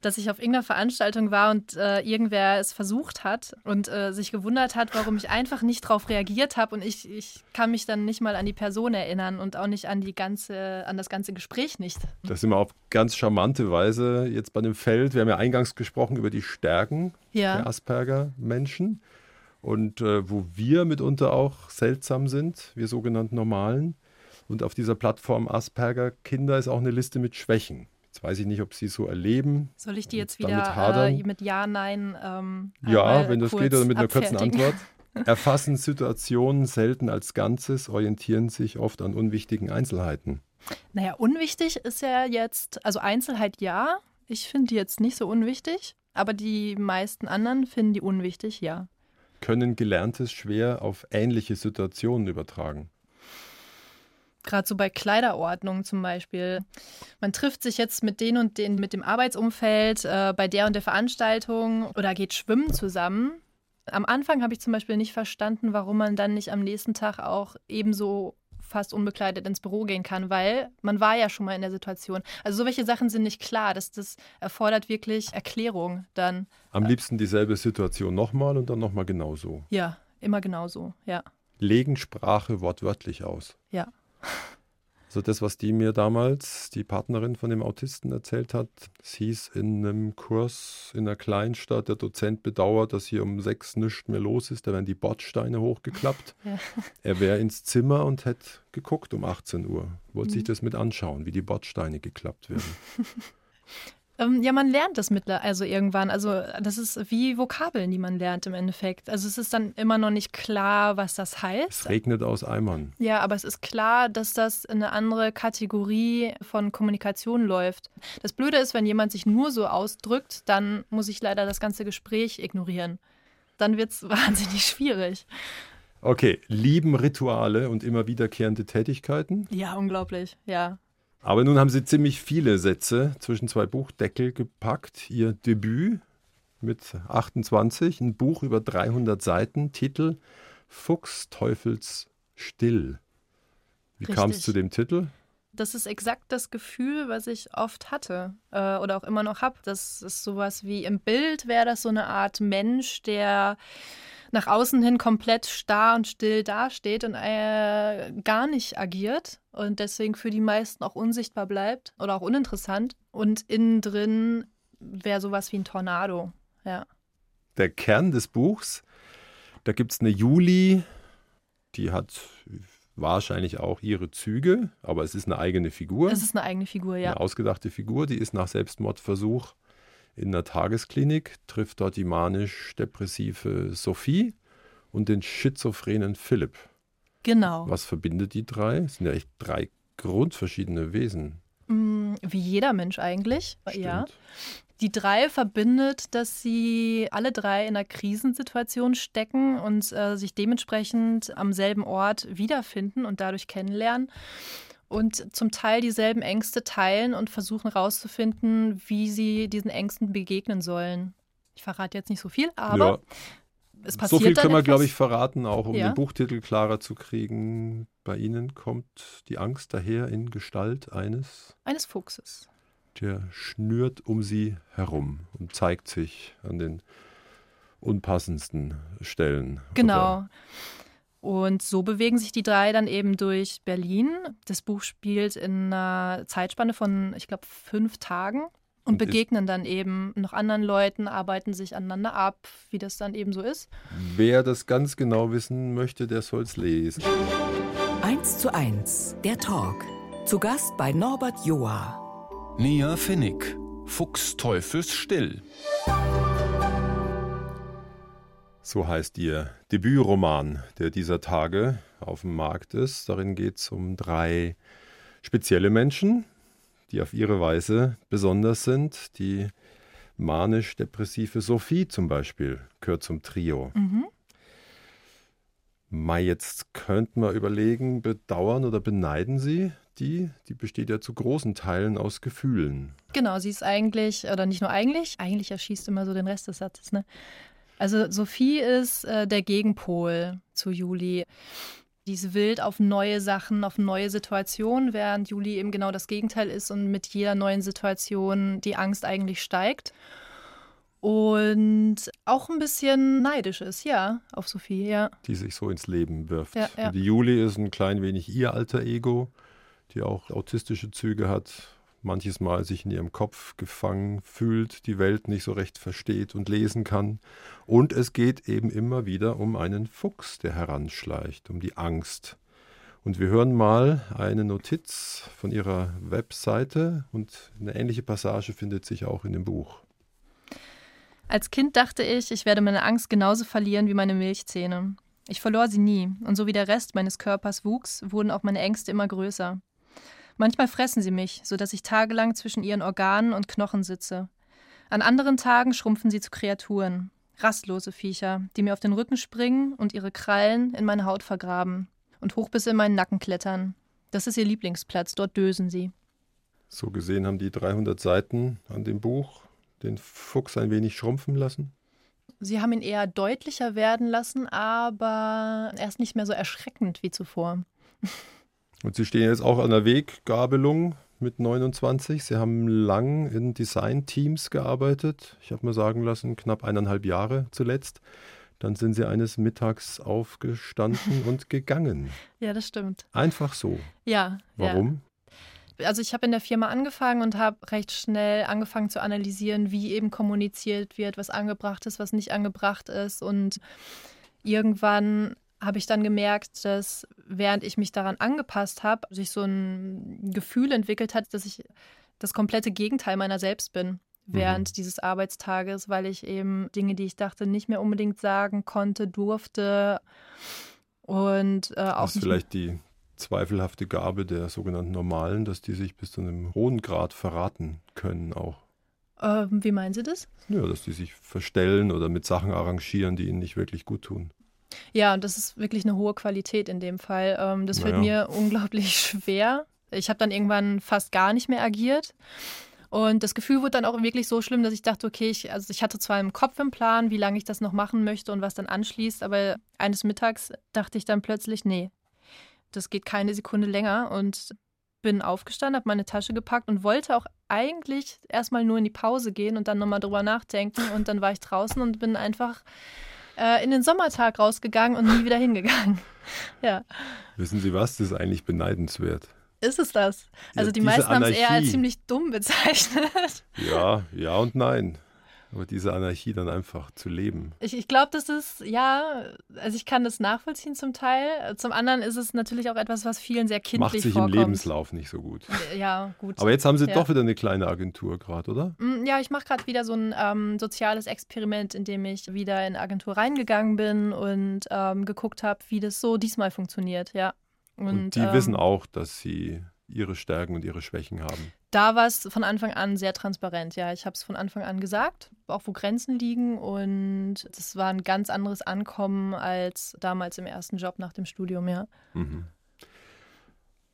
dass ich auf irgendeiner Veranstaltung war und äh, irgendwer es versucht hat und äh, sich gewundert hat, warum ich einfach nicht darauf reagiert habe und ich, ich kann mich dann nicht mal an die Person erinnern und auch nicht an die ganze, an das ganze Gespräch nicht. Das sind wir auf ganz charmante Weise jetzt bei dem Feld. Wir haben ja eingangs gesprochen über die Stärken der Ja, Asperger-Menschen und äh, wo wir mitunter auch seltsam sind, wir sogenannten Normalen. Und auf dieser Plattform Asperger-Kinder ist auch eine Liste mit Schwächen. Jetzt weiß ich nicht, ob Sie so erleben. soll ich die jetzt wieder äh, mit Ja, Nein? Ähm, Ja, wenn das geht oder mit einer kurzen? Antwort. Erfassen Situationen selten als Ganzes, orientieren sich oft an unwichtigen Einzelheiten. Naja, unwichtig ist ja jetzt, also Einzelheit ja. Ich finde die jetzt nicht so unwichtig, aber die meisten anderen finden die unwichtig, ja. Können Gelerntes schwer auf ähnliche Situationen übertragen. Gerade so bei Kleiderordnung zum Beispiel. Man trifft sich jetzt mit denen und den mit dem Arbeitsumfeld äh, bei der und der Veranstaltung oder geht schwimmen zusammen. Am Anfang habe ich zum Beispiel nicht verstanden, warum man dann nicht am nächsten Tag auch ebenso fast unbekleidet ins Büro gehen kann, weil man war ja schon mal in der Situation. Also so welche Sachen sind nicht klar. Das, das erfordert wirklich Erklärung dann. Am liebsten dieselbe Situation nochmal und dann nochmal genauso. Ja, immer genauso. Ja, Legen Sprache wortwörtlich aus. ja. Also das, was die mir damals, die Partnerin von dem Autisten erzählt hat, es hieß in einem Kurs in einer Kleinstadt, der Dozent bedauert, dass hier um sechs nichts mehr los ist, da werden die Bordsteine hochgeklappt. Ja. Er wäre ins Zimmer und hätte geguckt um 18 Uhr, wollte Mhm. sich das mit anschauen, wie die Bordsteine geklappt werden. Ähm, ja, man lernt das mittler also irgendwann. Also das ist wie Vokabeln, die man lernt im Endeffekt. Also es ist dann immer noch nicht klar, was das Es heißt. regnet aus Eimern. Ja, aber es ist klar, dass das in eine andere Kategorie von Kommunikation läuft. Das Blöde ist, wenn jemand sich nur so ausdrückt, dann muss ich leider das ganze Gespräch ignorieren. Dann wird es wahnsinnig schwierig. Okay, lieben Rituale und immer wiederkehrende Tätigkeiten. Ja, unglaublich. Ja. Aber nun haben Sie ziemlich viele Sätze zwischen zwei Buchdeckel gepackt. Ihr Debüt mit 28, ein Buch über 300 Seiten, Titel Fuchs Teufels Still. Wie kam es zu dem Titel? Das ist exakt das Gefühl, was ich oft hatte äh, oder auch immer noch habe. Das ist sowas wie im Bild wäre das so eine Art Mensch, der nach außen hin komplett starr und still dasteht und äh, gar nicht agiert und deswegen für die meisten auch unsichtbar bleibt oder auch uninteressant. Und innen drin wäre sowas wie ein Tornado. Ja. Der Kern des Buchs, da gibt es eine Juli, die hat wahrscheinlich auch ihre Züge, aber es ist eine eigene Figur. Es ist eine eigene Figur, ja. Eine ausgedachte Figur, die ist nach Selbstmordversuch in einer Tagesklinik, trifft dort die manisch-depressive Sophie und den schizophrenen Philipp. Genau. Was verbindet die drei? Es sind ja echt drei grundverschiedene Wesen. Mm, Wie jeder Mensch eigentlich. Stimmt. Ja. Die drei verbindet, dass sie alle drei in einer Krisensituation stecken und äh, sich dementsprechend am selben Ort wiederfinden und dadurch kennenlernen. Und zum Teil dieselben Ängste teilen und versuchen herauszufinden, wie sie diesen Ängsten begegnen sollen. Ich verrate jetzt nicht so viel, aber ja. es passiert. So viel können wir, glaube ich, verraten, auch um Ja. den Buchtitel klarer zu kriegen. Bei Ihnen kommt die Angst daher in Gestalt eines, Eines Fuchses. der schnürt um Sie herum und zeigt sich an den unpassendsten Stellen. Genau. Und so bewegen sich die drei dann eben durch Berlin. Das Buch spielt in einer Zeitspanne von, ich glaube, fünf Tagen und, Und begegnen dann eben noch anderen Leuten, arbeiten sich aneinander ab, wie das dann eben so ist. Wer das ganz genau wissen möchte, der soll es lesen. 1 zu 1, der Talk. Zu Gast bei Norbert Joa. Nia Finnig. Fuchs Teufels still. So heißt ihr Debütroman, der dieser Tage auf dem Markt ist. Darin geht es um drei spezielle Menschen, die auf ihre Weise besonders sind. Die manisch-depressive Sophie zum Beispiel gehört zum Trio. Mhm. Mai, jetzt könnte man überlegen, bedauern oder beneiden Sie die? Die besteht ja zu großen Teilen aus Gefühlen. Genau, sie ist eigentlich, oder nicht nur eigentlich, eigentlich erschießt immer so den Rest des Satzes, ne? Also Sophie ist äh, der Gegenpol zu Juli. Die ist wild auf neue Sachen, auf neue Situationen, während Juli eben genau das Gegenteil ist und mit jeder neuen Situation die Angst eigentlich steigt. Und auch ein bisschen neidisch ist, ja, auf Sophie, ja. die sich so ins Leben wirft. Ja, ja. Die Juli ist ein klein wenig ihr alter Ego, die auch autistische Züge hat, manches Mal sich in ihrem Kopf gefangen fühlt, die Welt nicht so recht versteht und lesen kann. Und es geht eben immer wieder um einen Fuchs, der heranschleicht, um die Angst. Und wir hören mal eine Notiz von ihrer Webseite und eine ähnliche Passage findet sich auch in dem Buch. Als Kind dachte ich, ich werde meine Angst genauso verlieren wie meine Milchzähne. Ich verlor sie nie, und so wie der Rest meines Körpers wuchs, wurden auch meine Ängste immer größer. Manchmal fressen sie mich, so dass ich tagelang zwischen ihren Organen und Knochen sitze. An anderen Tagen schrumpfen sie zu Kreaturen, rastlose Viecher, die mir auf den Rücken springen und ihre Krallen in meine Haut vergraben und hoch bis in meinen Nacken klettern. Das ist ihr Lieblingsplatz, dort dösen sie. So gesehen haben die 300 Seiten an dem Buch den Fuchs ein wenig schrumpfen lassen. Sie haben ihn eher deutlicher werden lassen, aber er ist nicht mehr so erschreckend wie zuvor. Und Sie stehen jetzt auch an der Weggabelung mit 29. Sie haben lang in Design-Teams gearbeitet. Ich habe mir sagen lassen, knapp eineinhalb Jahre zuletzt. Dann sind Sie eines Mittags aufgestanden und gegangen. Ja, das stimmt. Einfach so. Ja. Warum? Ja. Also ich habe in der Firma angefangen und habe recht schnell angefangen zu analysieren, wie eben kommuniziert wird, was angebracht ist, was nicht angebracht ist. Und irgendwann habe ich dann gemerkt, dass während ich mich daran angepasst habe, sich so ein Gefühl entwickelt hat, dass ich das komplette Gegenteil meiner selbst bin während mhm. dieses Arbeitstages, weil ich eben Dinge, die ich dachte, nicht mehr unbedingt sagen konnte, durfte und äh, auch das ist vielleicht die zweifelhafte Gabe der sogenannten Normalen, dass die sich bis zu einem hohen Grad verraten können auch. Ähm, wie meinen Sie das? Ja, dass die sich verstellen oder mit Sachen arrangieren, die ihnen nicht wirklich gut tun. Ja, und das ist wirklich eine hohe Qualität in dem Fall. Ähm, das fällt naja. mir unglaublich schwer. Ich habe dann irgendwann fast gar nicht mehr agiert. Und das Gefühl wurde dann auch wirklich so schlimm, dass ich dachte, okay, ich, also ich hatte zwar im Kopf im Plan, wie lange ich das noch machen möchte und was dann anschließt, aber eines Mittags dachte ich dann plötzlich, nee, das geht keine Sekunde länger und bin aufgestanden, habe meine Tasche gepackt und wollte auch eigentlich erstmal nur in die Pause gehen und dann nochmal drüber nachdenken. Und dann war ich draußen und bin einfach äh, in den Sommertag rausgegangen und nie wieder hingegangen. ja. Wissen Sie was? Das ist eigentlich beneidenswert. Ist es das? Also Ja, die meisten haben es eher als ziemlich dumm bezeichnet. Ja, ja und nein. Aber diese Anarchie dann einfach zu leben. Ich, ich glaube, das ist, ja, also ich kann das nachvollziehen zum Teil. Zum anderen ist es natürlich auch etwas, was vielen sehr kindlich Macht sich vorkommt. im Lebenslauf nicht so gut. Ja, gut. Aber jetzt haben Sie Ja. doch wieder eine kleine Agentur gerade, oder? Mm, Ja, ich mache gerade wieder so ein ähm, soziales Experiment, in dem ich wieder in eine Agentur reingegangen bin und ähm, geguckt habe, wie das so diesmal funktioniert, ja. Und, die ähm, wissen auch, dass sie ihre Stärken und ihre Schwächen haben. Da war es von Anfang an sehr transparent, ja. Ich habe es von Anfang an gesagt, auch wo Grenzen liegen und das war ein ganz anderes Ankommen als damals im ersten Job nach dem Studium, ja. Mhm.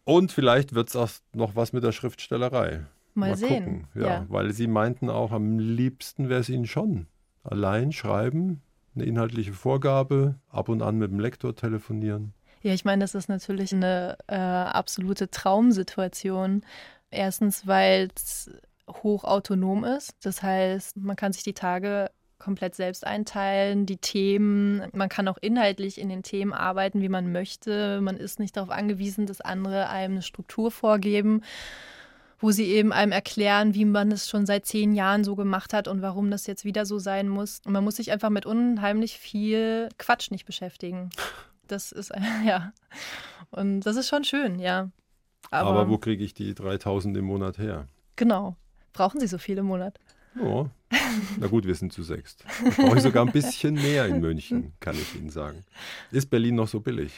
Und vielleicht wird es auch noch was mit der Schriftstellerei. Mal, Mal sehen. Ja, ja, weil Sie meinten auch, am liebsten wäre es Ihnen schon. Allein schreiben, eine inhaltliche Vorgabe, ab und an mit dem Lektor telefonieren. Ja, ich meine, das ist natürlich eine äh, absolute Traumsituation. Erstens, weil es hochautonom ist. Das heißt, man kann sich die Tage komplett selbst einteilen, die Themen. Man kann auch inhaltlich in den Themen arbeiten, wie man möchte. Man ist nicht darauf angewiesen, dass andere einem eine Struktur vorgeben, wo sie eben einem erklären, wie man es schon seit zehn Jahren so gemacht hat und warum das jetzt wieder so sein muss. Und man muss sich einfach mit unheimlich viel Quatsch nicht beschäftigen. Das ist, ja. Und das ist schon schön, ja. Aber, Aber wo kriege ich die 3000 im Monat her? Genau. Brauchen Sie so viel im Monat? Ja. Na gut, wir sind zu sechst. Ich brauche sogar ein bisschen mehr in München, kann ich Ihnen sagen. Ist Berlin noch so billig?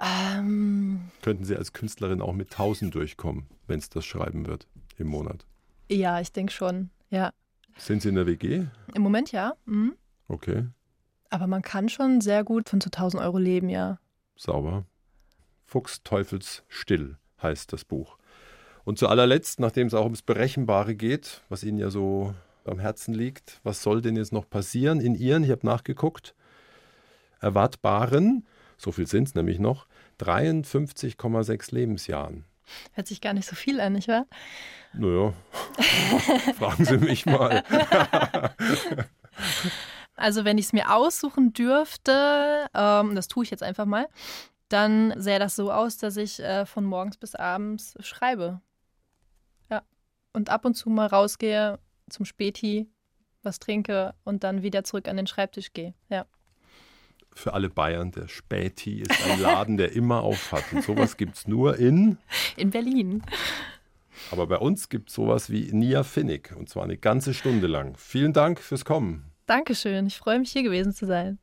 Ähm, Könnten Sie als Künstlerin auch mit 1000 durchkommen, wenn es das schreiben wird im Monat? Ja, ich denke schon, ja. Sind Sie in der WG? Im Moment ja. Mhm. Okay. Aber man kann schon sehr gut von so 1000 Euro leben, ja. Sauber. Fuchs Teufels Still heißt das Buch. Und zu allerletzt, nachdem es auch ums Berechenbare geht, was Ihnen ja so am Herzen liegt, was soll denn jetzt noch passieren in Ihren, ich habe nachgeguckt, erwartbaren, so viel sind es nämlich noch, 53,6 Lebensjahren. Hört sich gar nicht so viel an, nicht wahr? Naja, fragen Sie mich mal. also wenn ich es mir aussuchen dürfte, ähm, das tue ich jetzt einfach mal, dann sähe das so aus, dass ich äh, von morgens bis abends schreibe und ab und zu mal rausgehe zum Späti, was trinke und dann wieder zurück an den Schreibtisch gehe. Ja. Für alle Bayern, der Späti ist ein Laden, der immer auf hat. Und sowas gibt es nur in? In Berlin. Aber bei uns gibt es sowas wie Nia Finnig und zwar eine ganze Stunde lang. Vielen Dank fürs Kommen. Dankeschön, ich freue mich hier gewesen zu sein.